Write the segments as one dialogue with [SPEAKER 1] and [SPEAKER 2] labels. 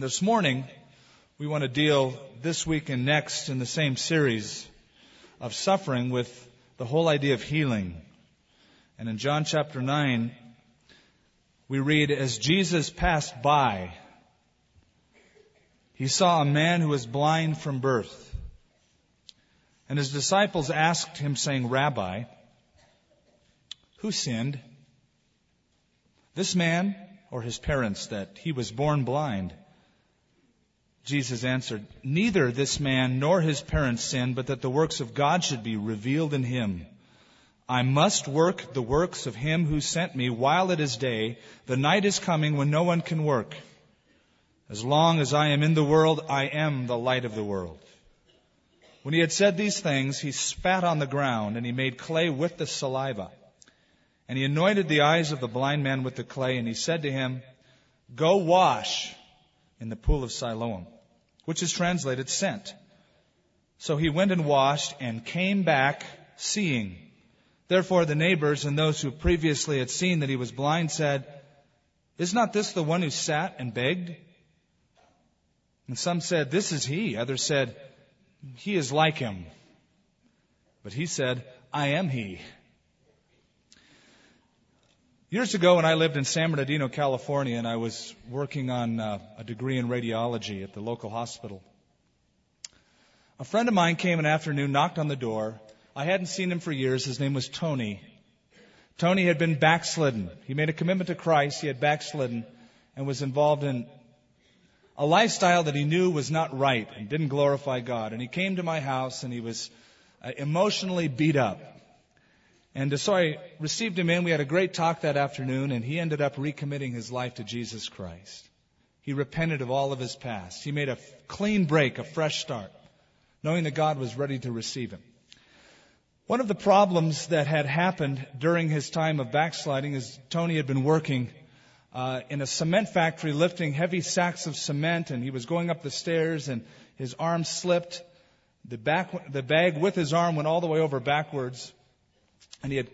[SPEAKER 1] This morning, we want to deal this week and next in the same series of suffering with the whole idea of healing. And in John chapter 9, we read, As Jesus passed by, he saw a man who was blind from birth. And his disciples asked him, saying, Rabbi, who sinned? This man or his parents that he was born blind? Jesus answered, Neither this man nor his parents sinned, but that the works of God should be revealed in him. I must work the works of him who sent me while it is day. The night is coming when no one can work. As long as I am in the world, I am the light of the world. When he had said these things, he spat on the ground and he made clay with the saliva. And he anointed the eyes of the blind man with the clay, and he said to him, Go wash in the pool of Siloam, which is translated sent. So he went and washed and came back seeing. Therefore the neighbors and those who previously had seen that he was blind said, Is not this the one who sat and begged? And some said, This is he. Others said, He is like him. But he said, I am he. Years ago, when I lived in San Bernardino, California, and I was working on uh, a degree in radiology at the local hospital, a friend of mine came an afternoon, knocked on the door. I hadn't seen him for years. His name was Tony. Tony had been backslidden. He made a commitment to Christ. He had backslidden and was involved in a lifestyle that he knew was not right and didn't glorify God. And he came to my house and he was uh, emotionally beat up. And so I received him in. We had a great talk that afternoon, and he ended up recommitting his life to Jesus Christ. He repented of all of his past. He made a clean break, a fresh start, knowing that God was ready to receive him. One of the problems that had happened during his time of backsliding is Tony had been working uh, in a cement factory lifting heavy sacks of cement, and he was going up the stairs, and his arm slipped. The, back, the bag with his arm went all the way over backwards and he had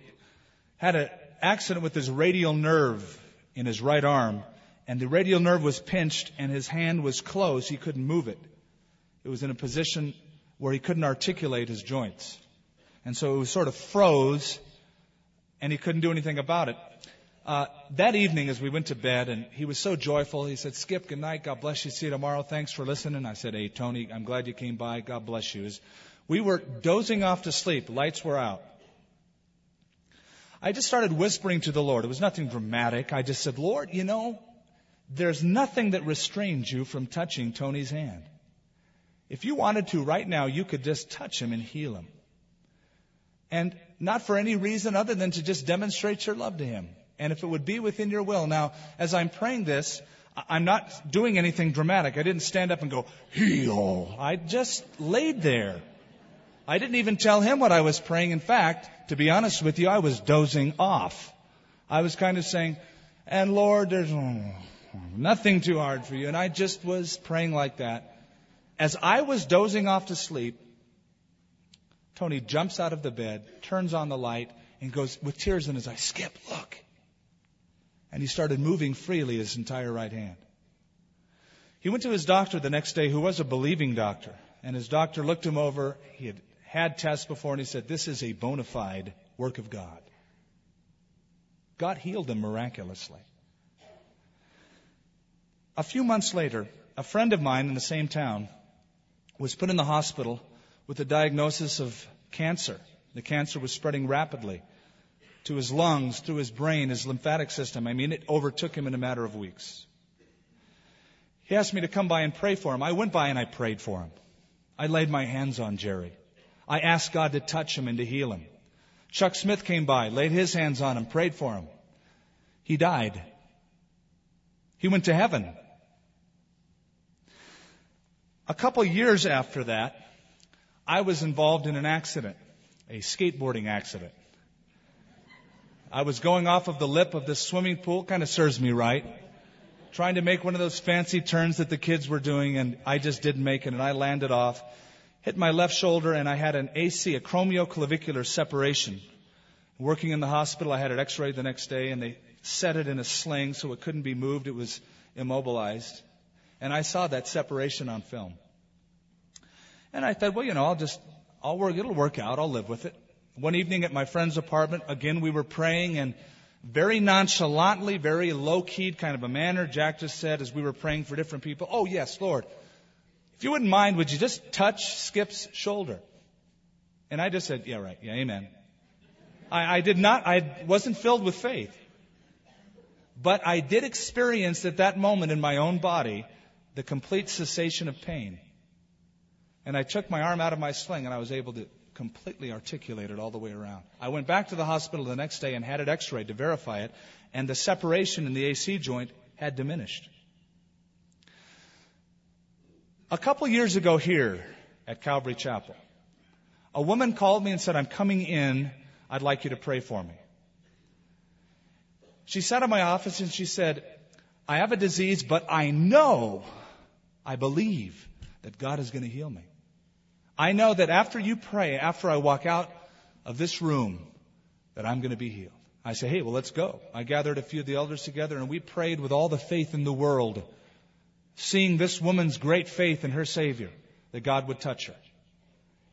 [SPEAKER 1] had an accident with his radial nerve in his right arm, and the radial nerve was pinched, and his hand was closed. He couldn't move it. It was in a position where he couldn't articulate his joints. And so it was sort of froze, and he couldn't do anything about it. Uh, that evening, as we went to bed, and he was so joyful, he said, Skip, good night. God bless you. See you tomorrow. Thanks for listening. I said, Hey, Tony, I'm glad you came by. God bless you. As we were dozing off to sleep. Lights were out. I just started whispering to the Lord. It was nothing dramatic. I just said, Lord, you know, there's nothing that restrains you from touching Tony's hand. If you wanted to right now, you could just touch him and heal him. And not for any reason other than to just demonstrate your love to him. And if it would be within your will. Now, as I'm praying this, I'm not doing anything dramatic. I didn't stand up and go, heal. I just laid there. I didn't even tell him what I was praying. In fact, to be honest with you, I was dozing off. I was kind of saying, and Lord, there's nothing too hard for you. And I just was praying like that. As I was dozing off to sleep, Tony jumps out of the bed, turns on the light, and goes with tears in his eyes, Skip, look. And he started moving freely his entire right hand. He went to his doctor the next day, who was a believing doctor. And his doctor looked him over. He had had tests before, and he said, This is a bona fide work of God. God healed him miraculously. A few months later, a friend of mine in the same town was put in the hospital with a diagnosis of cancer. The cancer was spreading rapidly to his lungs, through his brain, his lymphatic system. I mean, it overtook him in a matter of weeks. He asked me to come by and pray for him. I went by and I prayed for him. I laid my hands on Jerry. I asked God to touch him and to heal him. Chuck Smith came by, laid his hands on him, prayed for him. He died. He went to heaven. A couple years after that, I was involved in an accident, a skateboarding accident. I was going off of the lip of this swimming pool, kind of serves me right, trying to make one of those fancy turns that the kids were doing, and I just didn't make it, and I landed off hit my left shoulder and I had an AC, a acromioclavicular separation. Working in the hospital, I had it x-rayed the next day and they set it in a sling so it couldn't be moved. It was immobilized. And I saw that separation on film. And I thought, well, you know, I'll just, I'll work, it'll work out. I'll live with it. One evening at my friend's apartment, again, we were praying and very nonchalantly, very low keyed kind of a manner, Jack just said as we were praying for different people, Oh, yes, Lord, if you wouldn't mind, would you just touch Skip's shoulder? And I just said, Yeah, right. Yeah, amen. I, I did not, I wasn't filled with faith. But I did experience at that moment in my own body the complete cessation of pain. And I took my arm out of my sling and I was able to completely articulate it all the way around. I went back to the hospital the next day and had it x-rayed to verify it, and the separation in the AC joint had diminished. A couple years ago here at Calvary Chapel, a woman called me and said, I'm coming in. I'd like you to pray for me. She sat in my office and she said, I have a disease, but I know, I believe that God is going to heal me. I know that after you pray, after I walk out of this room, that I'm going to be healed. I say, hey, well, let's go. I gathered a few of the elders together and we prayed with all the faith in the world, seeing this woman's great faith in her Savior, that God would touch her.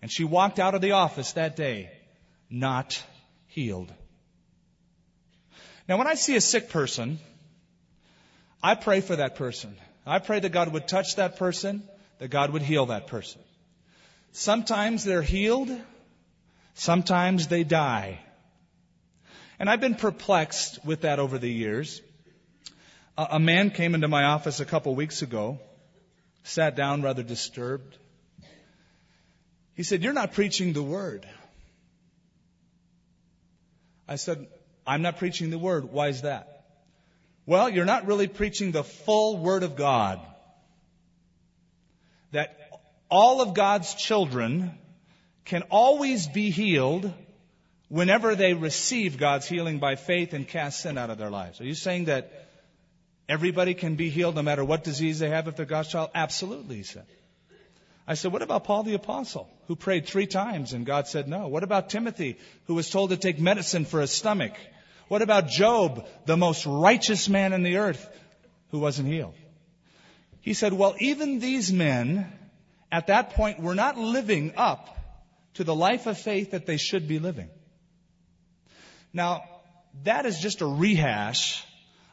[SPEAKER 1] And she walked out of the office that day, not healed. Now, when I see a sick person, I pray for that person. I pray that God would touch that person, that God would heal that person. Sometimes they're healed, sometimes they die. And I've been perplexed with that over the years. A, man came into my office a couple weeks ago, sat down rather disturbed. He said, You're not preaching the word. I said, I'm not preaching the word. Why is that? Well, you're not really preaching the full word of God. That all of God's children can always be healed whenever they receive God's healing by faith and cast sin out of their lives. Are you saying that everybody can be healed no matter what disease they have if they're God's child? Absolutely, he said. I said, what about Paul the apostle who prayed three times and God said no? What about Timothy who was told to take medicine for his stomach? What about Job, the most righteous man in the earth who wasn't healed? He said, well, even these men at that point were not living up to the life of faith that they should be living. Now, that is just a rehash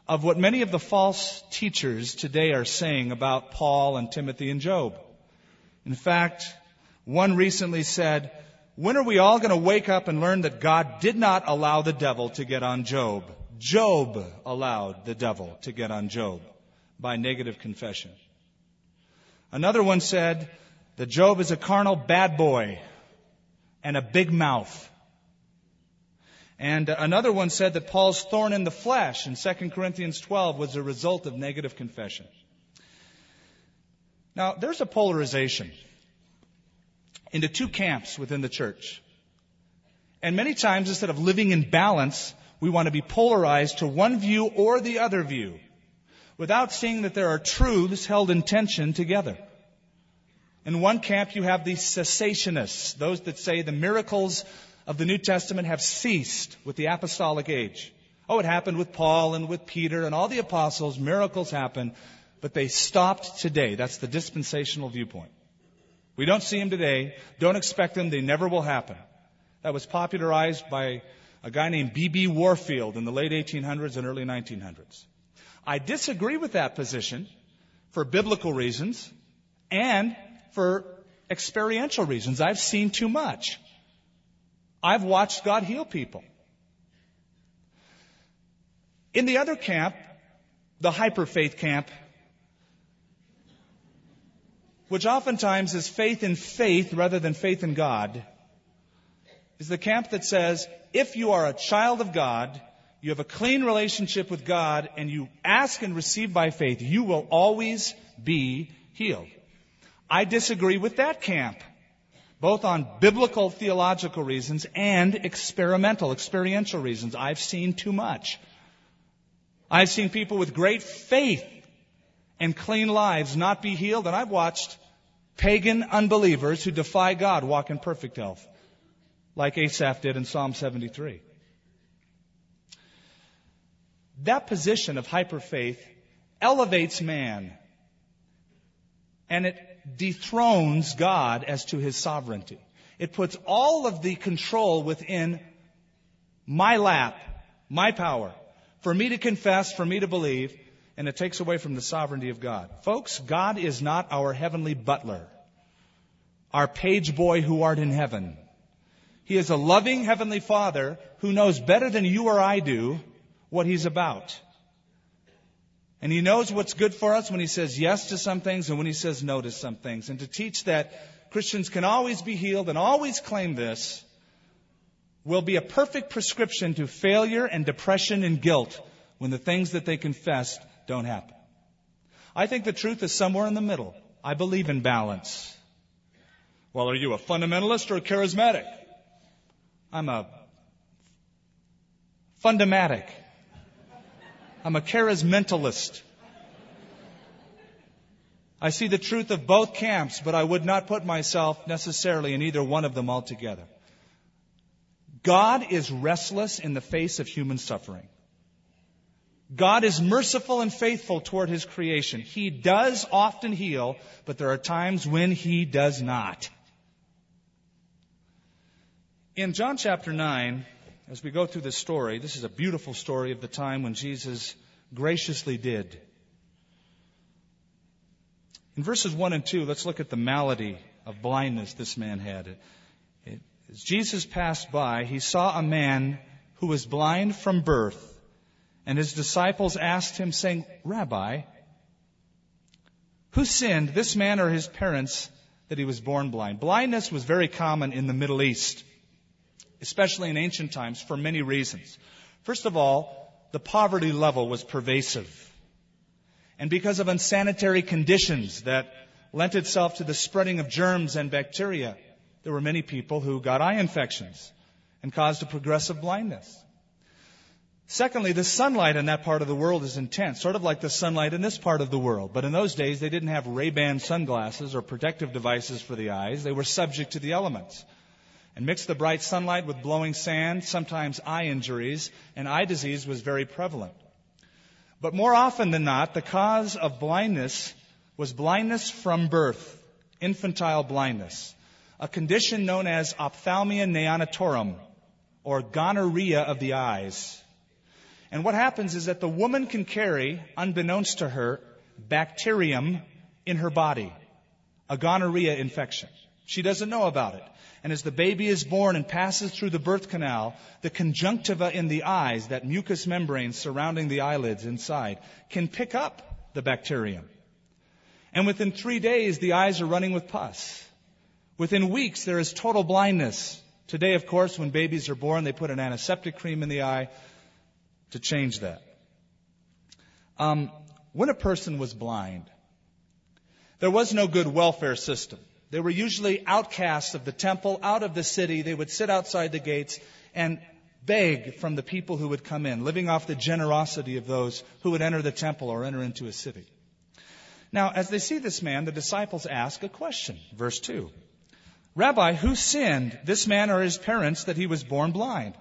[SPEAKER 1] of what many of the false teachers today are saying about Paul and Timothy and Job. In fact, one recently said, when are we all going to wake up and learn that God did not allow the devil to get on Job? Job allowed the devil to get on Job by negative confession. Another one said, that Job is a carnal bad boy and a big mouth. And another one said that Paul's thorn in the flesh in 2 Corinthians 12 was a result of negative confession. Now, there's a polarization into two camps within the church. And many times, instead of living in balance, we want to be polarized to one view or the other view without seeing that there are truths held in tension together. In one camp, you have the cessationists, those that say the miracles of the New Testament have ceased with the apostolic age. Oh, it happened with Paul and with Peter and all the apostles. Miracles happen, but they stopped today. That's the dispensational viewpoint. We don't see them today. Don't expect them. They never will happen. That was popularized by a guy named B.B. Warfield in the late 1800s and early 1900s. I disagree with that position for biblical reasons and for experiential reasons. I've seen too much. I've watched God heal people. In the other camp, the hyper faith camp, which oftentimes is faith in faith rather than faith in God, is the camp that says if you are a child of God, you have a clean relationship with God, and you ask and receive by faith, you will always be healed. I disagree with that camp, both on biblical theological reasons and experimental, experiential reasons. I've seen too much. I've seen people with great faith and clean lives not be healed, and I've watched pagan unbelievers who defy God walk in perfect health, like Asaph did in Psalm 73. That position of hyper faith elevates man and it dethrones God as to his sovereignty. It puts all of the control within my lap, my power, for me to confess, for me to believe, and it takes away from the sovereignty of God. Folks, God is not our heavenly butler, our page boy who art in heaven. He is a loving heavenly father who knows better than you or I do what he's about. And he knows what's good for us when he says yes to some things and when he says no to some things. And to teach that Christians can always be healed and always claim this will be a perfect prescription to failure and depression and guilt when the things that they confess don't happen. I think the truth is somewhere in the middle. I believe in balance. Well, are you a fundamentalist or a charismatic? I'm a fundamatic. I'm a charismentalist. I see the truth of both camps, but I would not put myself necessarily in either one of them altogether. God is restless in the face of human suffering. God is merciful and faithful toward His creation. He does often heal, but there are times when He does not. In John chapter 9, as we go through this story, this is a beautiful story of the time when Jesus graciously did. In verses 1 and 2, let's look at the malady of blindness this man had. It, it, as Jesus passed by, he saw a man who was blind from birth, and his disciples asked him, saying, Rabbi, who sinned, this man or his parents, that he was born blind? Blindness was very common in the Middle East especially in ancient times, for many reasons. First of all, the poverty level was pervasive. And because of unsanitary conditions that lent itself to the spreading of germs and bacteria, there were many people who got eye infections and caused a progressive blindness. Secondly, the sunlight in that part of the world is intense, sort of like the sunlight in this part of the world. But in those days, they didn't have Ray-Ban sunglasses or protective devices for the eyes. They were subject to the elements and mix the bright sunlight with blowing sand, sometimes eye injuries, and eye disease was very prevalent. But more often than not, the cause of blindness was blindness from birth, infantile blindness, a condition known as ophthalmia neonatorum, or gonorrhea of the eyes. And what happens is that the woman can carry, unbeknownst to her, bacterium in her body, a gonorrhea infection. She doesn't know about it. And as the baby is born and passes through the birth canal, the conjunctiva in the eyes, that mucous membrane surrounding the eyelids inside, can pick up the bacterium. And within three days, the eyes are running with pus. Within weeks, there is total blindness. Today, of course, when babies are born, they put an antiseptic cream in the eye to change that. Um, when a person was blind, there was no good welfare system. They were usually outcasts of the temple, out of the city. They would sit outside the gates and beg from the people who would come in, living off the generosity of those who would enter the temple or enter into a city. Now, as they see this man, the disciples ask a question. Verse 2. Rabbi, who sinned, this man or his parents, that he was born blind?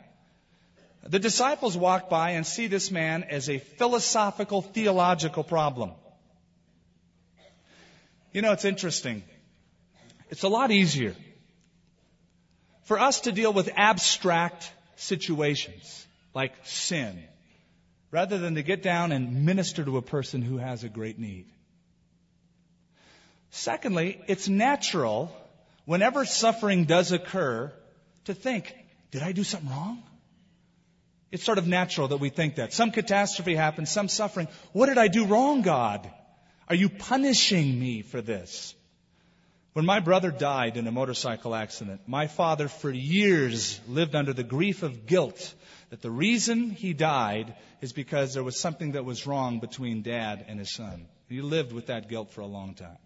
[SPEAKER 1] The disciples walk by and see this man as a philosophical, theological problem. You know, it's interesting. It's a lot easier for us to deal with abstract situations like sin rather than to get down and minister to a person who has a great need. Secondly, it's natural whenever suffering does occur to think, did I do something wrong? It's sort of natural that we think that. Some catastrophe happens, some suffering. What did I do wrong, God? Are you punishing me for this? When my brother died in a motorcycle accident, my father for years lived under the grief of guilt that the reason he died is because there was something that was wrong between dad and his son. He lived with that guilt for a long time.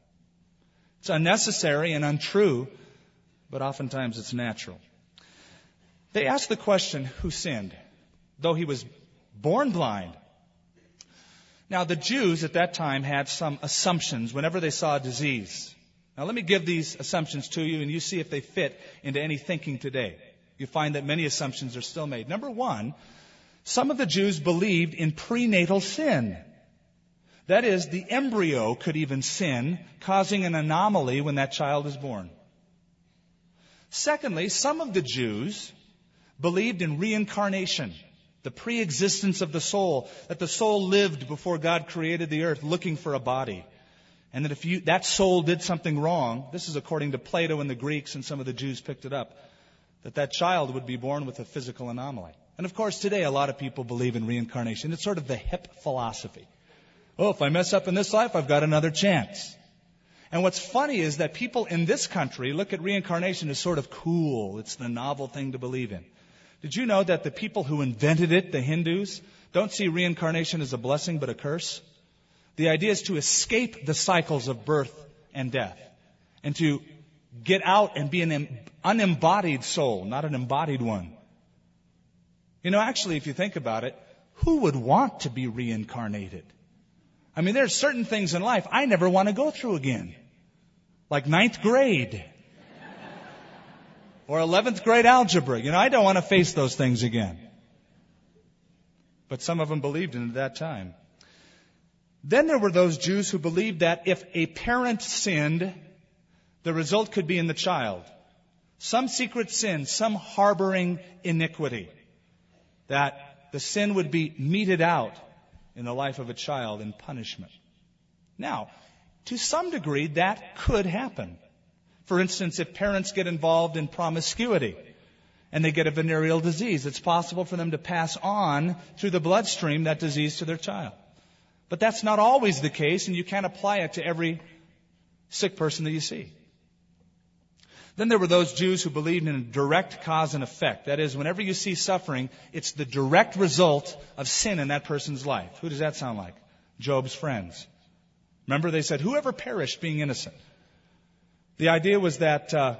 [SPEAKER 1] It's unnecessary and untrue, but oftentimes it's natural. They asked the question, who sinned? Though he was born blind. Now the Jews at that time had some assumptions whenever they saw a disease. Now let me give these assumptions to you and you see if they fit into any thinking today. You find that many assumptions are still made. Number one, some of the Jews believed in prenatal sin. That is, the embryo could even sin, causing an anomaly when that child is born. Secondly, some of the Jews believed in reincarnation, the pre-existence of the soul, that the soul lived before God created the earth looking for a body. And that if you, that soul did something wrong, this is according to Plato and the Greeks and some of the Jews picked it up, that that child would be born with a physical anomaly. And of course today a lot of people believe in reincarnation. It's sort of the hip philosophy. Oh, if I mess up in this life, I've got another chance. And what's funny is that people in this country look at reincarnation as sort of cool. It's the novel thing to believe in. Did you know that the people who invented it, the Hindus, don't see reincarnation as a blessing but a curse? The idea is to escape the cycles of birth and death and to get out and be an unembodied soul, not an embodied one. You know, actually, if you think about it, who would want to be reincarnated? I mean, there are certain things in life I never want to go through again. Like ninth grade. Or 11th grade algebra. You know, I don't want to face those things again. But some of them believed in it at that time. Then there were those Jews who believed that if a parent sinned, the result could be in the child. Some secret sin, some harboring iniquity. That the sin would be meted out in the life of a child in punishment. Now, to some degree, that could happen. For instance, if parents get involved in promiscuity and they get a venereal disease, it's possible for them to pass on through the bloodstream that disease to their child. But that's not always the case, and you can't apply it to every sick person that you see. Then there were those Jews who believed in a direct cause and effect. That is, whenever you see suffering, it's the direct result of sin in that person's life. Who does that sound like? Job's friends. Remember, they said, whoever perished being innocent. The idea was that uh,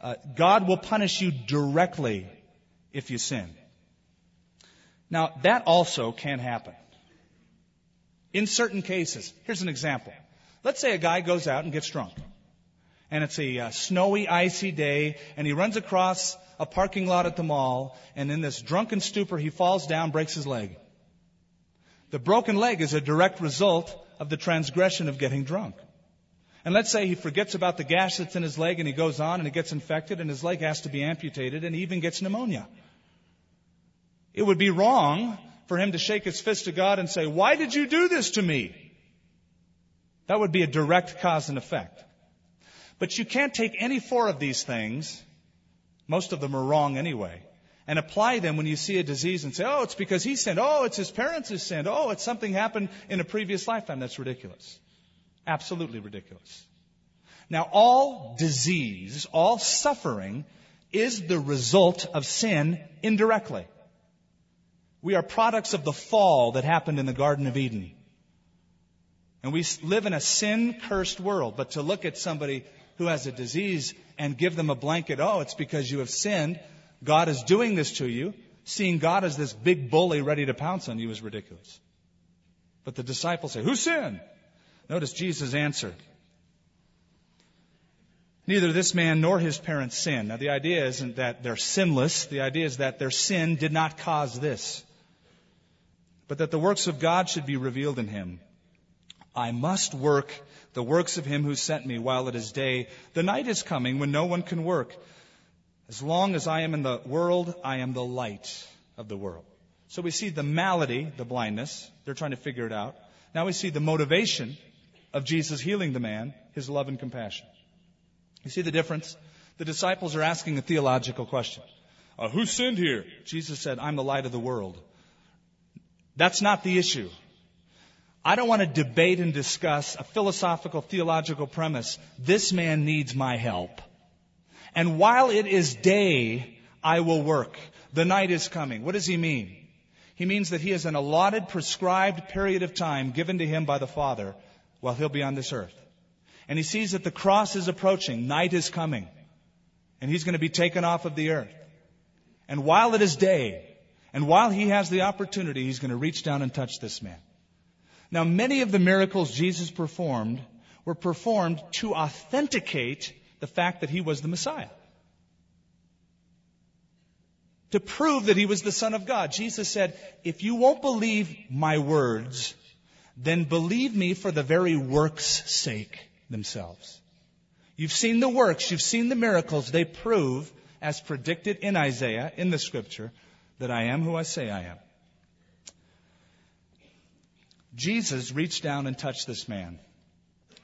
[SPEAKER 1] uh, God will punish you directly if you sin. Now, that also can happen. In certain cases. Here's an example. Let's say a guy goes out and gets drunk and it's a uh, snowy, icy day, and he runs across a parking lot at the mall, and in this drunken stupor, he falls down, breaks his leg. The broken leg is a direct result of the transgression of getting drunk. And let's say he forgets about the gash that's in his leg and he goes on and it gets infected and his leg has to be amputated and he even gets pneumonia. It would be wrong for him to shake his fist to God and say, why did you do this to me? That would be a direct cause and effect. But you can't take any four of these things, most of them are wrong anyway, and apply them when you see a disease and say, oh, it's because he sinned. Oh, it's his parents who. Oh, it's something happened in a previous lifetime. That's ridiculous. Absolutely ridiculous. Now, all disease, all suffering is the result of sin indirectly. We are products of the fall that happened in the Garden of Eden. And we live in a sin cursed world. But to look at somebody who has a disease and give them a blanket, oh, it's because you have sinned. God is doing this to you. Seeing God as this big bully ready to pounce on you is ridiculous. But the disciples say, who sinned? Notice Jesus' answer. Neither this man nor his parents sinned. Now the idea isn't that they're sinless. The idea is that their sin did not cause this. But that the works of God should be revealed in him. I must work the works of him who sent me while it is day. The night is coming when no one can work. As long as I am in the world, I am the light of the world. So we see the malady, the blindness. They're trying to figure it out. Now we see the motivation of Jesus healing the man, his love and compassion. You see the difference? The disciples are asking a theological question. Uh, who sinned here? Jesus said, I'm the light of the world. That's not the issue. I don't want to debate and discuss a philosophical theological premise. This man needs my help. And while it is day, I will work. The night is coming. What does he mean? He means that he has an allotted, prescribed period of time given to him by the Father while he'll be on this earth. And he sees that the cross is approaching. Night is coming. And he's going to be taken off of the earth. And while it is day, and while he has the opportunity, he's going to reach down and touch this man. Now, many of the miracles Jesus performed were performed to authenticate the fact that he was the Messiah. To prove that he was the Son of God. Jesus said, if you won't believe my words, then believe me for the very work's sake themselves. You've seen the works, you've seen the miracles. They prove, as predicted in Isaiah, in the scripture, that I am who I say I am. Jesus reached down and touched this man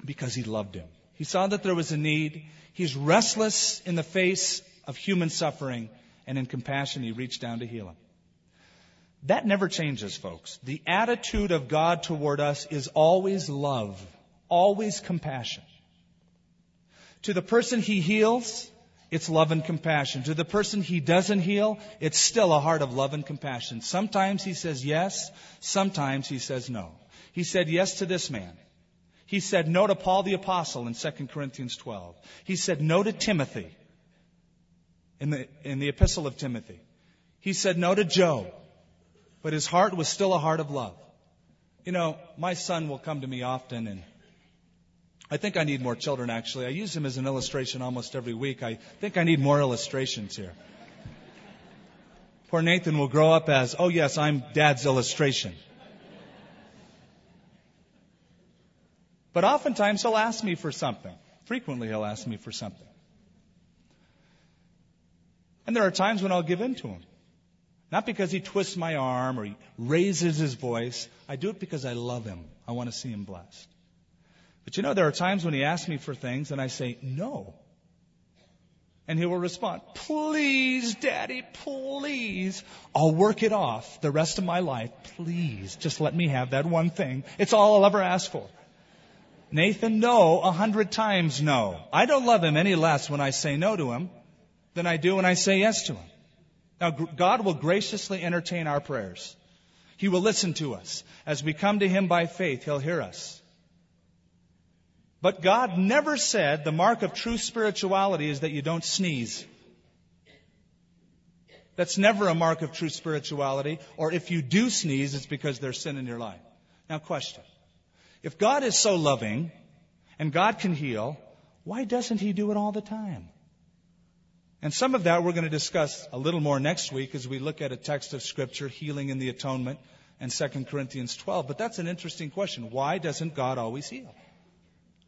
[SPEAKER 1] because he loved him. He saw that there was a need. He's restless in the face of human suffering, and in compassion, he reached down to heal him. That never changes, folks. The attitude of God toward us is always love, always compassion. To the person he heals, it's love and compassion. To the person he doesn't heal, it's still a heart of love and compassion. Sometimes he says yes, sometimes he says no. He said yes to this man. He said no to Paul the apostle in 2 Corinthians 12. He said no to Timothy in the, in the epistle of Timothy. He said no to Job but his heart was still a heart of love. You know, my son will come to me often and I think I need more children actually. I use him as an illustration almost every week. I think I need more illustrations here. Poor Nathan will grow up as, oh yes, I'm dad's illustration. But oftentimes he'll ask me for something. Frequently he'll ask me for something. And there are times when I'll give in to him. Not because he twists my arm or he raises his voice. I do it because I love him. I want to see him blessed. But you know, there are times when he asks me for things and I say, no. And he will respond, please, daddy, please. I'll work it off the rest of my life. Please, just let me have that one thing. It's all I'll ever ask for. Nathan, no, a hundred times no. I don't love him any less when I say no to him than I do when I say yes to him. Now, God will graciously entertain our prayers. He will listen to us. As we come to Him by faith, He'll hear us. But God never said the mark of true spirituality is that you don't sneeze. That's never a mark of true spirituality. Or if you do sneeze, it's because there's sin in your life. Now, question. If God is so loving and God can heal, why doesn't He do it all the time? And some of that we're going to discuss a little more next week as we look at a text of Scripture, healing in the atonement, and 2 Corinthians 12. But that's an interesting question. Why doesn't God always heal?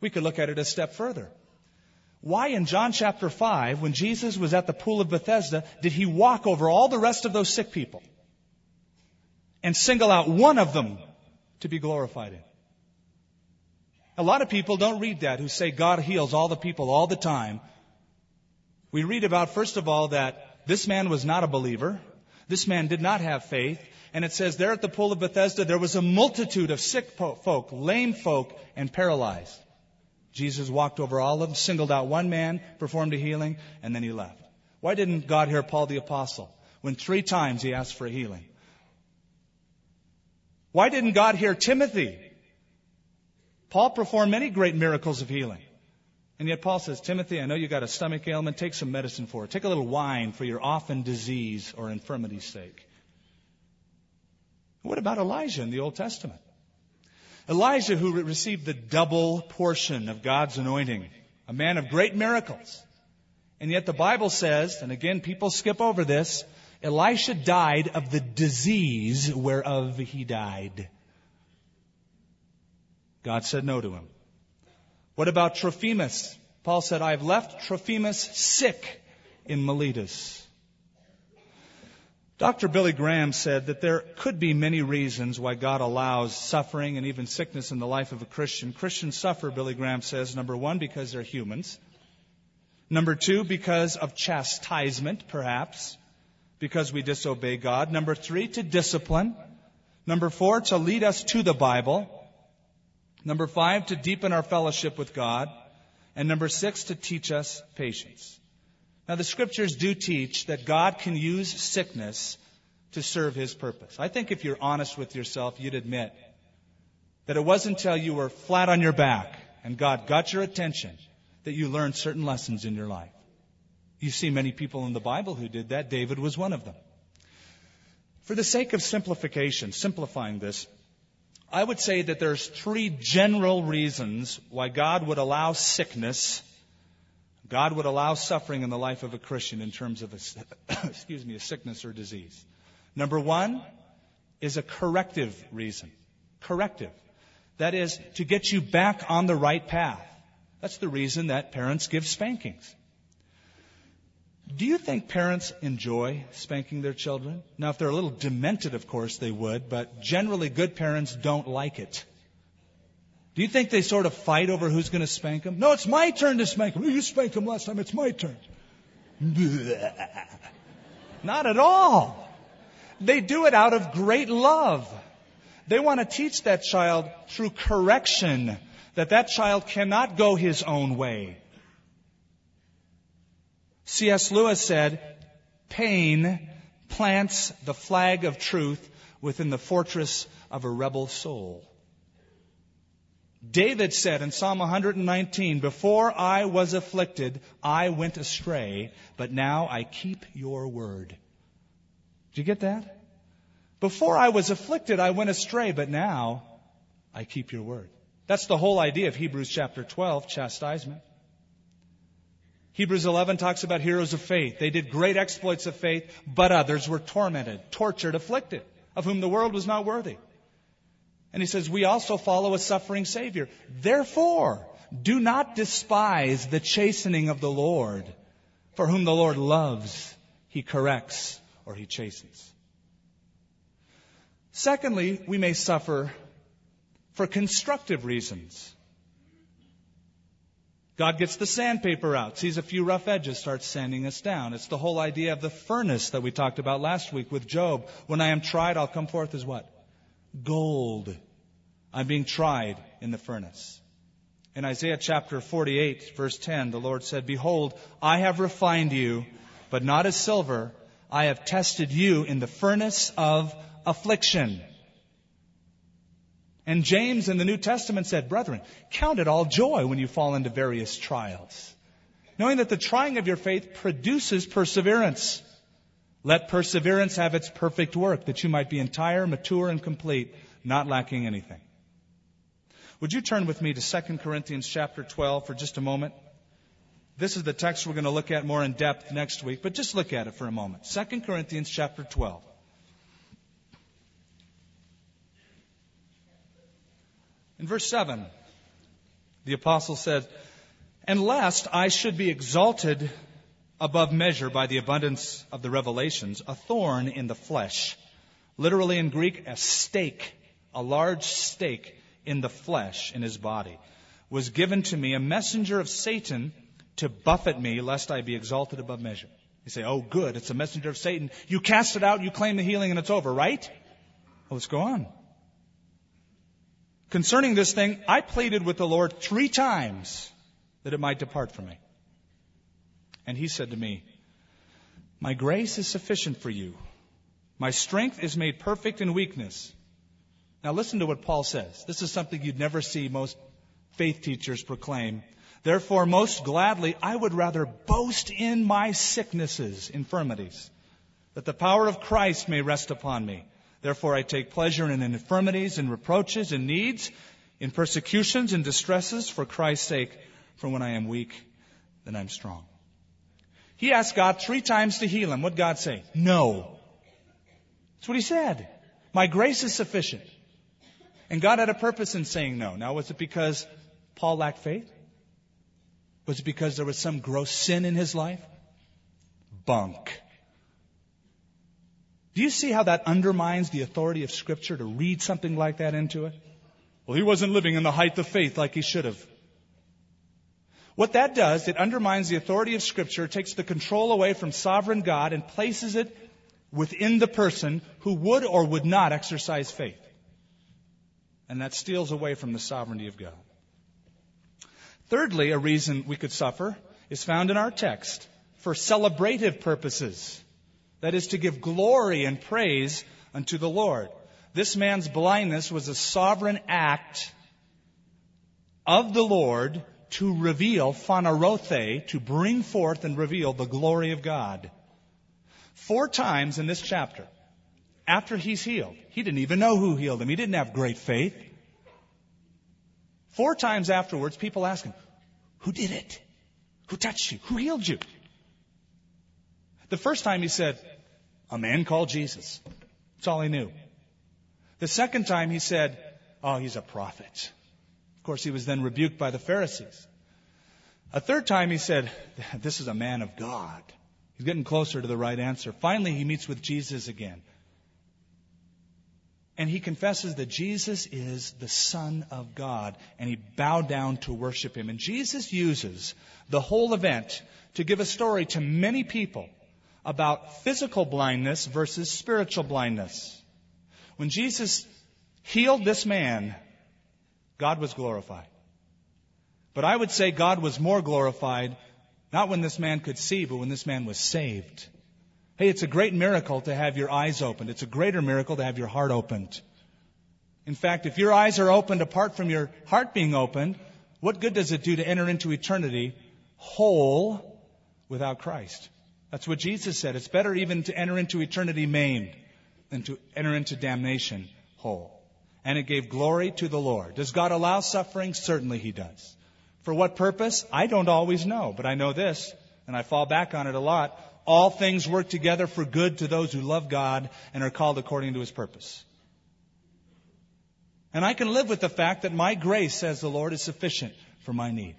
[SPEAKER 1] We could look at it a step further. Why in John chapter 5, when Jesus was at the pool of Bethesda, did he walk over all the rest of those sick people and single out one of them to be glorified in? A lot of people don't read that who say God heals all the people all the time we read about, first of all, that this man was not a believer. This man did not have faith. And it says there at the pool of Bethesda, there was a multitude of sick folk, lame folk, and paralyzed. Jesus walked over all of them, singled out one man, performed a healing, and then he left. Why didn't God hear Paul the apostle when three times he asked for a healing? Why didn't God hear Timothy? Paul performed many great miracles of healing. And yet Paul says, Timothy, I know you got a stomach ailment. Take some medicine for it. Take a little wine for your often disease or infirmity's sake. What about Elijah in the Old Testament? Elijah, who received the double portion of God's anointing, a man of great miracles. And yet the Bible says, and again, people skip over this, Elisha died of the disease whereof he died. God said no to him. What about Trophimus? Paul said, I've left Trophimus sick in Miletus. Dr. Billy Graham said that there could be many reasons why God allows suffering and even sickness in the life of a Christian. Christians suffer, Billy Graham says, number one, because they're humans. Number two, because of chastisement, perhaps, because we disobey God. Number three, to discipline. Number four, to lead us to the Bible. Number five, to deepen our fellowship with God. And number six, to teach us patience. Now, the scriptures do teach that God can use sickness to serve his purpose. I think if you're honest with yourself, you'd admit that it wasn't until you were flat on your back and God got your attention that you learned certain lessons in your life. You see many people in the Bible who did that. David was one of them. For the sake of simplification, simplifying this, I would say that there's three general reasons why God would allow sickness, God would allow suffering in the life of a Christian in terms of a, excuse me, a sickness or disease. Number one is a corrective reason. Corrective. That is, to get you back on the right path. That's the reason that parents give spankings. Do you think parents enjoy spanking their children? Now, if they're a little demented, of course they would, but generally good parents don't like it. Do you think they sort of fight over who's going to spank them? No, it's my turn to spank them. You spanked them last time, it's my turn. Not at all. They do it out of great love. They want to teach that child through correction that that child cannot go his own way. C.S. Lewis said, pain plants the flag of truth within the fortress of a rebel soul. David said in Psalm 119, Before I was afflicted, I went astray, but now I keep your word. Did you get that? Before I was afflicted, I went astray, but now I keep your word. That's the whole idea of Hebrews chapter 12, chastisement. Hebrews 11 talks about heroes of faith. They did great exploits of faith, but others were tormented, tortured, afflicted, of whom the world was not worthy. And he says, we also follow a suffering Savior. Therefore, do not despise the chastening of the Lord, for whom the Lord loves, he corrects or he chastens. Secondly, we may suffer for constructive reasons. God gets the sandpaper out, sees a few rough edges, starts sanding us down. It's the whole idea of the furnace that we talked about last week with Job. When I am tried, I'll come forth as what? Gold. I'm being tried in the furnace. In Isaiah chapter 48, verse 10, the Lord said, Behold, I have refined you, but not as silver. I have tested you in the furnace of affliction. And James in the New Testament said, Brethren, count it all joy when you fall into various trials, knowing that the trying of your faith produces perseverance. Let perseverance have its perfect work, that you might be entire, mature, and complete, not lacking anything. Would you turn with me to 2 Corinthians chapter 12 for just a moment? This is the text we're going to look at more in depth next week, but just look at it for a moment. 2 Corinthians chapter 12. In verse 7, the apostle said, And lest I should be exalted above measure by the abundance of the revelations, a thorn in the flesh. Literally in Greek, a stake, a large stake in the flesh, in his body, was given to me, a messenger of Satan to buffet me, lest I be exalted above measure. You say, oh good, it's a messenger of Satan. You cast it out, you claim the healing, and it's over, right? Well, let's go on. Concerning this thing, I pleaded with the Lord three times that it might depart from me. And he said to me, My grace is sufficient for you. My strength is made perfect in weakness. Now listen to what Paul says. This is something you'd never see most faith teachers proclaim. Therefore, most gladly, I would rather boast in my sicknesses, infirmities, that the power of Christ may rest upon me. Therefore, I take pleasure in infirmities in reproaches in needs, in persecutions in distresses for Christ's sake. For when I am weak, then I'm strong. He asked God three times to heal him. What God say? No. That's what he said. My grace is sufficient. And God had a purpose in saying no. Now, was it because Paul lacked faith? Was it because there was some gross sin in his life? Bunk. Do you see how that undermines the authority of Scripture to read something like that into it? Well, he wasn't living in the height of faith like he should have. What that does, it undermines the authority of Scripture, takes the control away from sovereign God, and places it within the person who would or would not exercise faith. And that steals away from the sovereignty of God. Thirdly, a reason we could suffer is found in our text for celebrative purposes. That is to give glory and praise unto the Lord. This man's blindness was a sovereign act of the Lord to reveal, phanerothe, to bring forth and reveal the glory of God. Four times in this chapter, after he's healed, he didn't even know who healed him. He didn't have great faith. Four times afterwards, people ask him, Who did it? Who touched you? Who healed you? The first time he said, a man called Jesus. That's all he knew. The second time he said, Oh, he's a prophet. Of course, he was then rebuked by the Pharisees. A third time he said, This is a man of God. He's getting closer to the right answer. Finally, he meets with Jesus again. And he confesses that Jesus is the Son of God, and he bowed down to worship him. And Jesus uses the whole event to give a story to many people about physical blindness versus spiritual blindness. When Jesus healed this man, God was glorified. But I would say God was more glorified not when this man could see, but when this man was saved. Hey, it's a great miracle to have your eyes opened. It's a greater miracle to have your heart opened. In fact, if your eyes are opened apart from your heart being opened, what good does it do to enter into eternity whole without Christ? That's what Jesus said. It's better even to enter into eternity maimed than to enter into damnation whole. And it gave glory to the Lord. Does God allow suffering? Certainly He does. For what purpose? I don't always know, but I know this, and I fall back on it a lot. All things work together for good to those who love God and are called according to His purpose. And I can live with the fact that my grace, says the Lord, is sufficient for my need.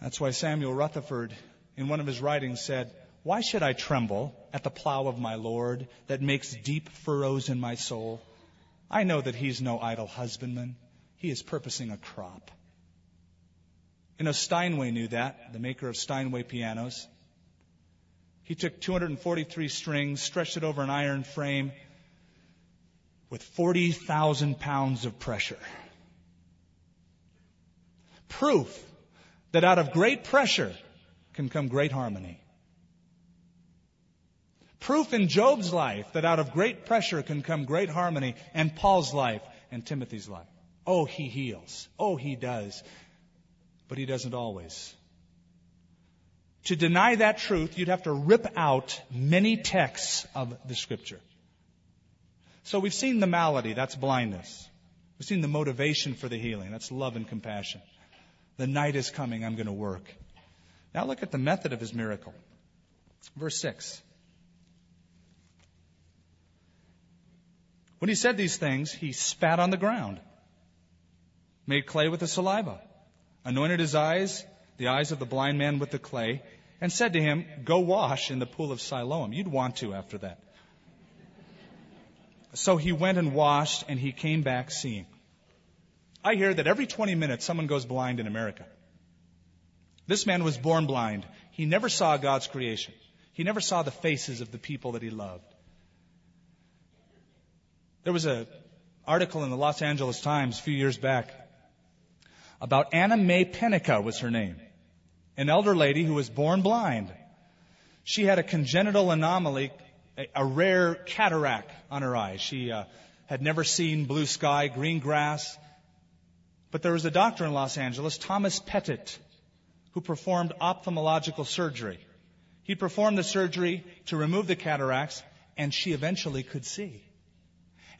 [SPEAKER 1] That's why Samuel Rutherford, in one of his writings, said, Why should I tremble at the plow of my Lord that makes deep furrows in my soul? I know that he's no idle husbandman. He is purposing a crop. You know, Steinway knew that, the maker of Steinway pianos. He took 243 strings, stretched it over an iron frame with 40,000 pounds of pressure. Proof that out of great pressure can come great harmony. Proof in Job's life that out of great pressure can come great harmony, and Paul's life and Timothy's life. Oh, he heals. Oh, he does. But he doesn't always. To deny that truth, you'd have to rip out many texts of the scripture. So we've seen the malady, that's blindness. We've seen the motivation for the healing, that's love and compassion. The night is coming, I'm going to work. Now look at the method of his miracle. Verse 6. When he said these things, he spat on the ground, made clay with the saliva, anointed his eyes, the eyes of the blind man with the clay, and said to him, Go wash in the pool of Siloam. You'd want to after that. So he went and washed, and he came back seeing. I hear that every 20 minutes someone goes blind in America. This man was born blind. He never saw God's creation. He never saw the faces of the people that he loved. There was an article in the Los Angeles Times a few years back about Anna Mae Penica was her name, an elder lady who was born blind. She had a congenital anomaly, a, a rare cataract on her eye. She uh, had never seen blue sky, green grass. But there was a doctor in Los Angeles, Thomas Pettit, who performed ophthalmological surgery. He performed the surgery to remove the cataracts, and she eventually could see.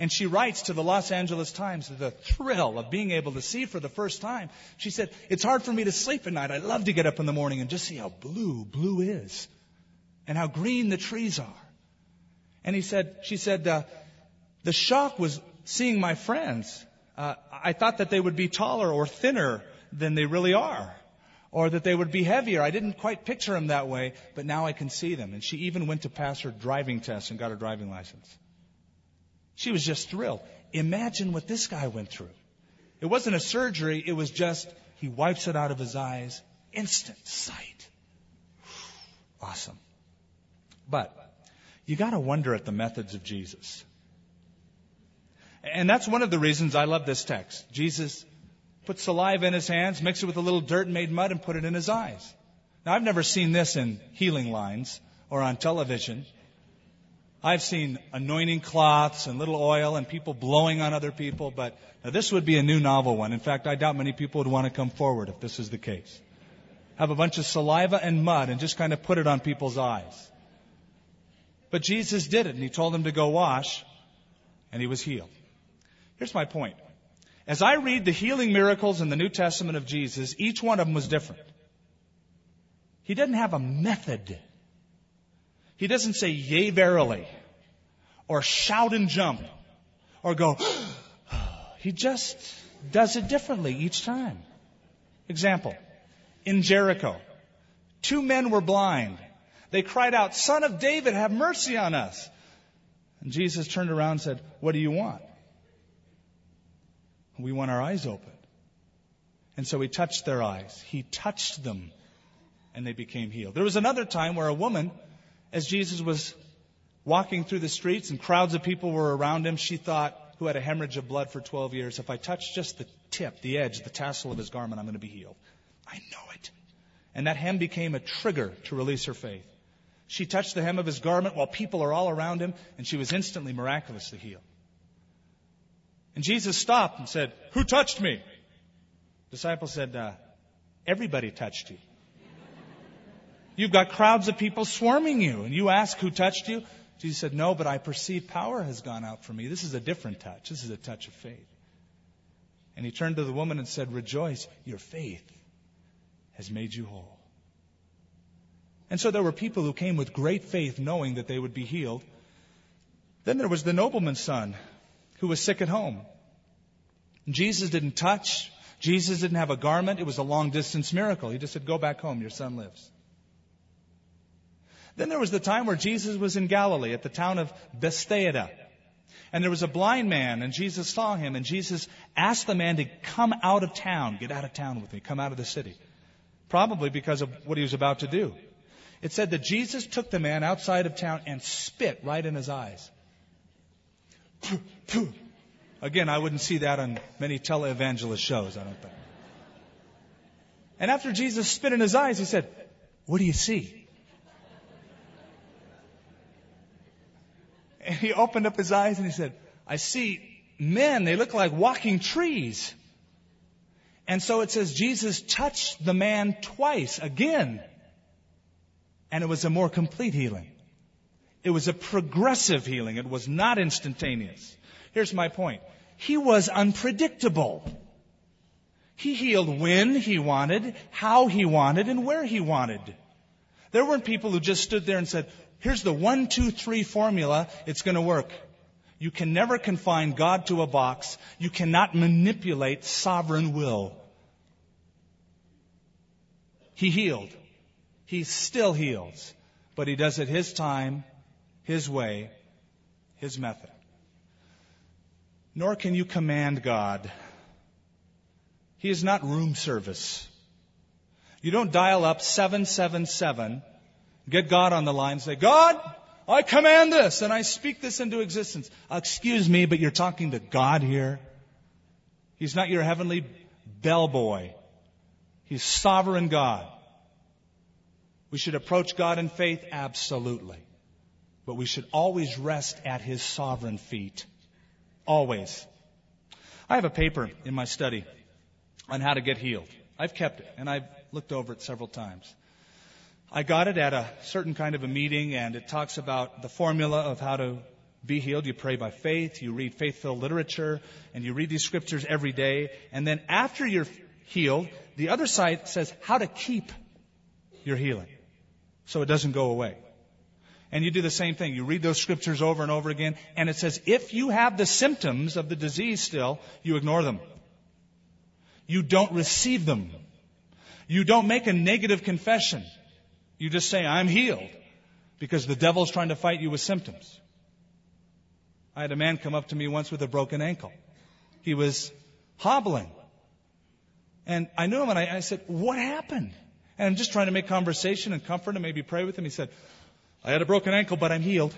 [SPEAKER 1] And she writes to the Los Angeles Times the thrill of being able to see for the first time. She said, It's hard for me to sleep at night. I love to get up in the morning and just see how blue blue is and how green the trees are. And he said, she said, uh, the shock was seeing my friends. Uh, I thought that they would be taller or thinner than they really are, or that they would be heavier. I didn't quite picture them that way, but now I can see them. And she even went to pass her driving test and got her driving license. She was just thrilled. Imagine what this guy went through. It wasn't a surgery, it was just he wipes it out of his eyes, instant sight. Awesome. But you got to wonder at the methods of Jesus. And that's one of the reasons I love this text. Jesus put saliva in his hands, mixed it with a little dirt and made mud and put it in his eyes. Now I've never seen this in healing lines or on television. I've seen anointing cloths and little oil and people blowing on other people, but this would be a new novel one. In fact, I doubt many people would want to come forward if this is the case. Have a bunch of saliva and mud and just kind of put it on people's eyes. But Jesus did it and he told them to go wash and he was healed. Here's my point. As I read the healing miracles in the New Testament of Jesus, each one of them was different. He didn't have a method he doesn't say, yea, verily, or shout and jump or go, he just does it differently each time. Example, in Jericho, two men were blind. They cried out, Son of David, have mercy on us. And Jesus turned around and said, What do you want? We want our eyes open. And so he touched their eyes. He touched them and they became healed. There was another time where a woman, as Jesus was walking through the streets and crowds of people were around him, she thought, who had a hemorrhage of blood for 12 years, if I touch just the tip, the edge, the tassel of his garment, I'm going to be healed. I know it. And that hem became a trigger to release her faith. She touched the hem of his garment while people are all around him, and she was instantly miraculously healed. And Jesus stopped and said, Who touched me? The disciple said, uh, Everybody touched you. You've got crowds of people swarming you, and you ask who touched you. Jesus said, No, but I perceive power has gone out from me. This is a different touch. This is a touch of faith. And he turned to the woman and said, Rejoice, your faith has made you whole. And so there were people who came with great faith knowing that they would be healed. Then there was the nobleman's son who was sick at home. Jesus didn't touch. Jesus didn't have a garment. It was a long distance miracle. He just said, Go back home. Your son lives. Then there was the time where Jesus was in Galilee at the town of Bethsaida. And there was a blind man, and Jesus saw him, and Jesus asked the man to come out of town, get out of town with me, come out of the city. Probably because of what he was about to do. It said that Jesus took the man outside of town and spit right in his eyes. Again, I wouldn't see that on many televangelist shows, I don't think. And after Jesus spit in his eyes, he said, What do you see? And he opened up his eyes and he said, I see men, they look like walking trees. And so it says Jesus touched the man twice again. And it was a more complete healing. It was a progressive healing. It was not instantaneous. Here's my point. He was unpredictable. He healed when he wanted, how he wanted, and where he wanted. There weren't people who just stood there and said, Here's the one, two, three formula. It's going to work. You can never confine God to a box. You cannot manipulate sovereign will. He healed. He still heals. But he does it his time, his way, his method. Nor can you command God. He is not room service. You don't dial up 777 Get God on the line and say, God, I command this and I speak this into existence. Excuse me, but you're talking to God here. He's not your heavenly bellboy. He's sovereign God. We should approach God in faith, absolutely. But we should always rest at His sovereign feet. Always. I have a paper in my study on how to get healed. I've kept it and I've looked over it several times. I got it at a certain kind of a meeting, and it talks about the formula of how to be healed. You pray by faith, you read faith filled literature, and you read these scriptures every day. And then after you're healed, the other side says how to keep your healing so it doesn't go away. And you do the same thing. You read those scriptures over and over again, and it says if you have the symptoms of the disease still, you ignore them. You don't receive them. You don't make a negative confession. You just say, I'm healed, because the devil's trying to fight you with symptoms. I had a man come up to me once with a broken ankle. He was hobbling. And I knew him and I, I said, What happened? And I'm just trying to make conversation and comfort him, maybe pray with him. He said, I had a broken ankle, but I'm healed.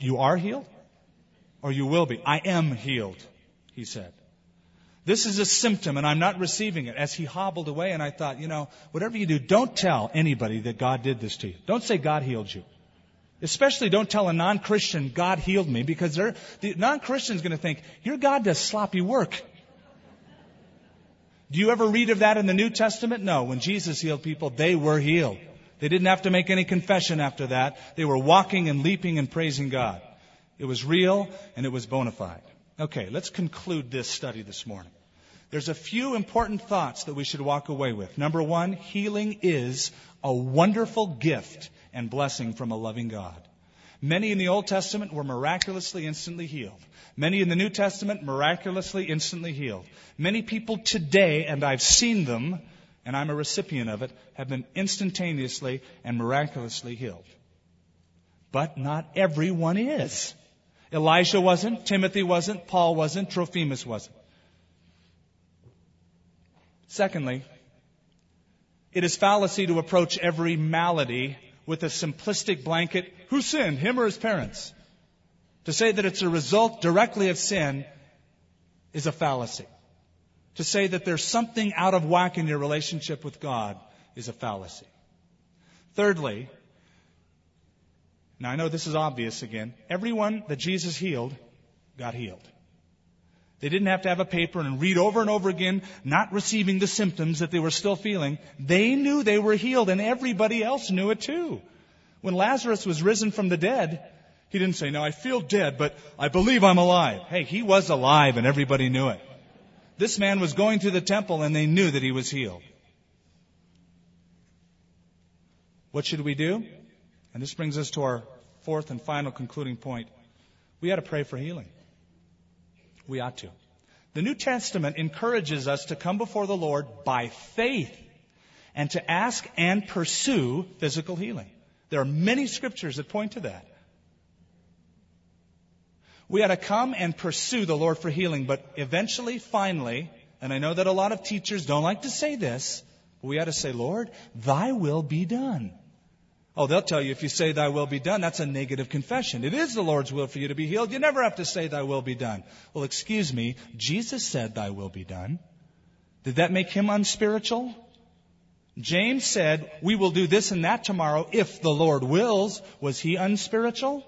[SPEAKER 1] You are healed? Or you will be. I am healed, he said. This is a symptom and I'm not receiving it. As he hobbled away and I thought, you know, whatever you do, don't tell anybody that God did this to you. Don't say God healed you. Especially don't tell a non-Christian God healed me because the non-Christian is going to think your God does sloppy work. Do you ever read of that in the New Testament? No. When Jesus healed people, they were healed. They didn't have to make any confession after that. They were walking and leaping and praising God. It was real and it was bona fide. Okay, let's conclude this study this morning. There's a few important thoughts that we should walk away with. Number one, healing is a wonderful gift and blessing from a loving God. Many in the Old Testament were miraculously instantly healed. Many in the New Testament miraculously instantly healed. Many people today, and I've seen them, and I'm a recipient of it, have been instantaneously and miraculously healed. But not everyone is. Elijah wasn't, Timothy wasn't, Paul wasn't, Trophimus wasn't. Secondly, it is fallacy to approach every malady with a simplistic blanket who sinned, him or his parents? To say that it's a result directly of sin is a fallacy. To say that there's something out of whack in your relationship with God is a fallacy. Thirdly, now I know this is obvious again, everyone that Jesus healed got healed. They didn't have to have a paper and read over and over again, not receiving the symptoms that they were still feeling. They knew they were healed and everybody else knew it too. When Lazarus was risen from the dead, he didn't say, now I feel dead, but I believe I'm alive. Hey, he was alive and everybody knew it. This man was going to the temple and they knew that he was healed. What should we do? And this brings us to our fourth and final concluding point. We ought to pray for healing. We ought to. The New Testament encourages us to come before the Lord by faith and to ask and pursue physical healing. There are many scriptures that point to that. We ought to come and pursue the Lord for healing, but eventually, finally, and I know that a lot of teachers don't like to say this, but we ought to say, Lord, thy will be done. Oh, they'll tell you if you say thy will be done, that's a negative confession. It is the Lord's will for you to be healed. You never have to say thy will be done. Well, excuse me, Jesus said thy will be done. Did that make him unspiritual? James said, we will do this and that tomorrow if the Lord wills. Was he unspiritual?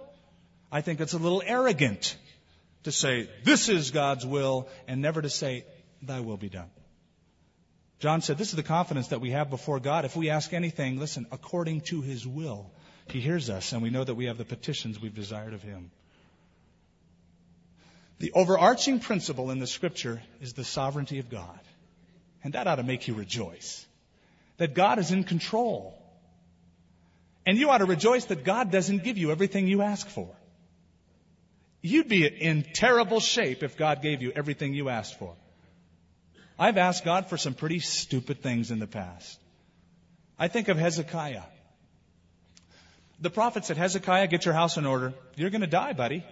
[SPEAKER 1] I think it's a little arrogant to say, this is God's will, and never to say, thy will be done. John said, This is the confidence that we have before God. If we ask anything, listen, according to his will, he hears us, and we know that we have the petitions we've desired of him. The overarching principle in the scripture is the sovereignty of God. And that ought to make you rejoice. That God is in control. And you ought to rejoice that God doesn't give you everything you ask for. You'd be in terrible shape if God gave you everything you asked for. I've asked God for some pretty stupid things in the past. I think of Hezekiah. The prophet said, Hezekiah, get your house in order. You're going to die, buddy.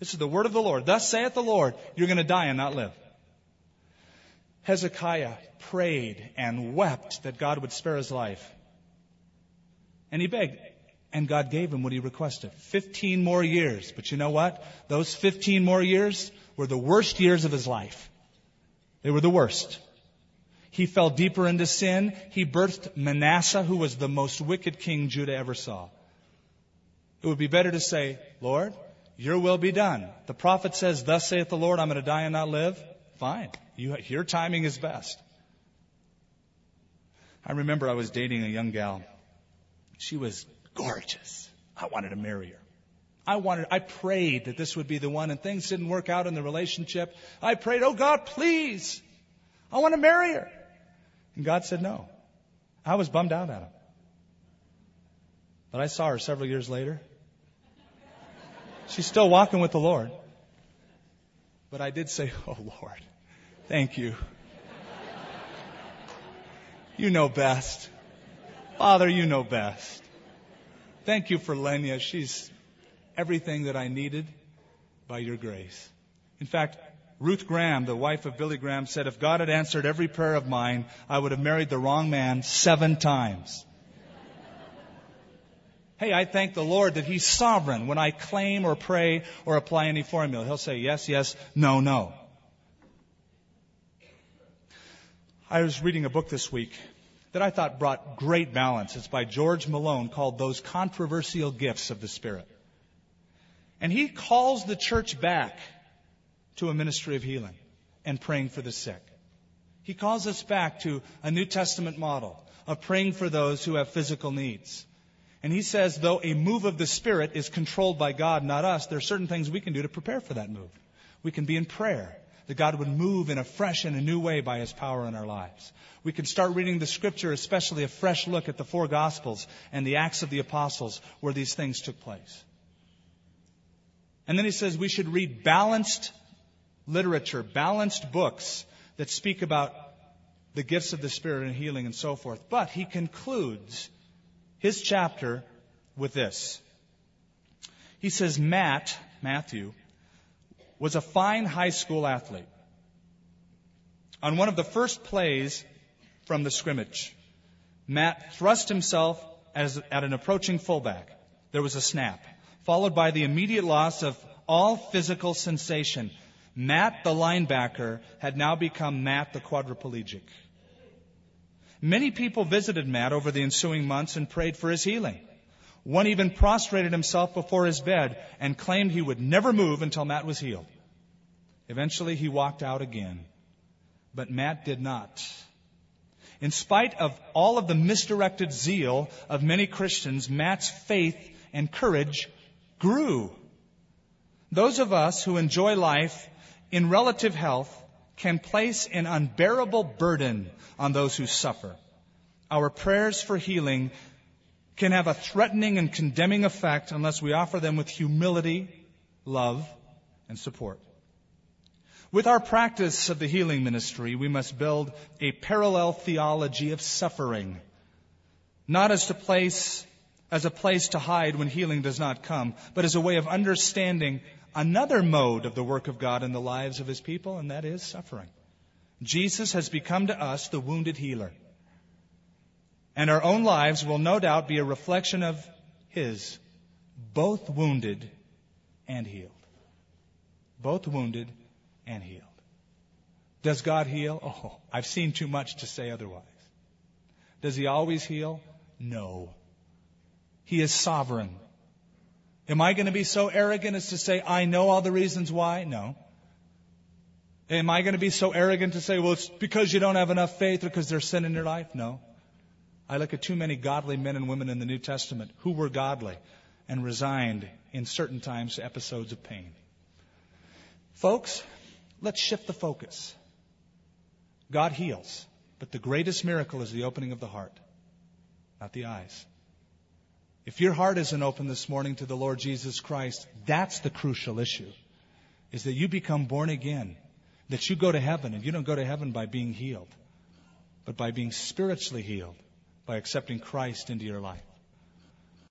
[SPEAKER 1] This is the word of the Lord. Thus saith the Lord, you're going to die and not live. Hezekiah prayed and wept that God would spare his life. And he begged, and God gave him what he requested. 15 more years. But you know what? Those 15 more years were the worst years of his life. They were the worst. He fell deeper into sin. He birthed Manasseh, who was the most wicked king Judah ever saw. It would be better to say, Lord, your will be done. The prophet says, Thus saith the Lord, I'm going to die and not live. Fine. You, your timing is best. I remember I was dating a young gal. She was gorgeous. I wanted to marry her. I wanted, I prayed that this would be the one and things didn't work out in the relationship. I prayed, oh God, please. I want to marry her. And God said no. I was bummed out at him. But I saw her several years later. She's still walking with the Lord. But I did say, oh Lord, thank you. You know best. Father, you know best. Thank you for Lenya. She's everything that I needed by your grace. In fact, Ruth Graham, the wife of Billy Graham, said, if God had answered every prayer of mine, I would have married the wrong man seven times. hey, I thank the Lord that He's sovereign when I claim or pray or apply any formula. He'll say yes, yes, no, no. I was reading a book this week that I thought brought great balance. It's by George Mallone called Those Controversial Gifts of the Spirit. And he calls the church back to a ministry of healing and praying for the sick. He calls us back to a New Testament model of praying for those who have physical needs. And he says, though a move of the Spirit is controlled by God, not us, there are certain things we can do to prepare for that move. We can be in prayer. that God would move in a fresh and a new way by His power in our lives. We can start reading the scripture, especially a fresh look at the four gospels and the Acts of the Apostles where these things took place. And then he says we should read balanced literature, balanced books that speak about the gifts of the Spirit and healing and so forth. But he concludes his chapter with this. He says, Matt, Matthew, was a fine high school athlete. On one of the first plays from the scrimmage, Matt thrust himself as, at an approaching fullback. There was a snap, followed by the immediate loss of all physical sensation. Matt, the linebacker, had now become Matt, the quadriplegic. Many people visited Matt over the ensuing months and prayed for his healing. One even prostrated himself before his bed and claimed he would never move until Matt was healed. Eventually, he walked out again. But Matt did not. In spite of all of the misdirected zeal of many Christians, Matt's faith and courage grew. Those of us who enjoy life in relative health can place an unbearable burden on those who suffer. Our prayers for healing can have a threatening and condemning effect unless we offer them with humility, love, and support. With our practice of the healing ministry, we must build a parallel theology of suffering, not as to place as a place to hide when healing does not come, but as a way of understanding another mode of the work of God in the lives of his people, and that is suffering. Jesus has become to us the wounded healer. And our own lives will no doubt be a reflection of his, both wounded and healed. Both wounded and healed. Does God heal? Oh, I've seen too much to say otherwise. Does he always heal? No. He is sovereign. Am I going to be so arrogant as to say, I know all the reasons why? No. Am I going to be so arrogant to say, well, it's because you don't have enough faith or because there's sin in your life? No. I look at too many godly men and women in the New Testament who were godly and resigned in certain times to episodes of pain. Folks, let's shift the focus. God heals, but the greatest miracle is the opening of the heart, not the eyes. If your heart isn't open this morning to the Lord Jesus Christ, that's the crucial issue. Is that you become born again. That you go to heaven, and you don't go to heaven by being healed, but by being spiritually healed, by accepting Christ into your life.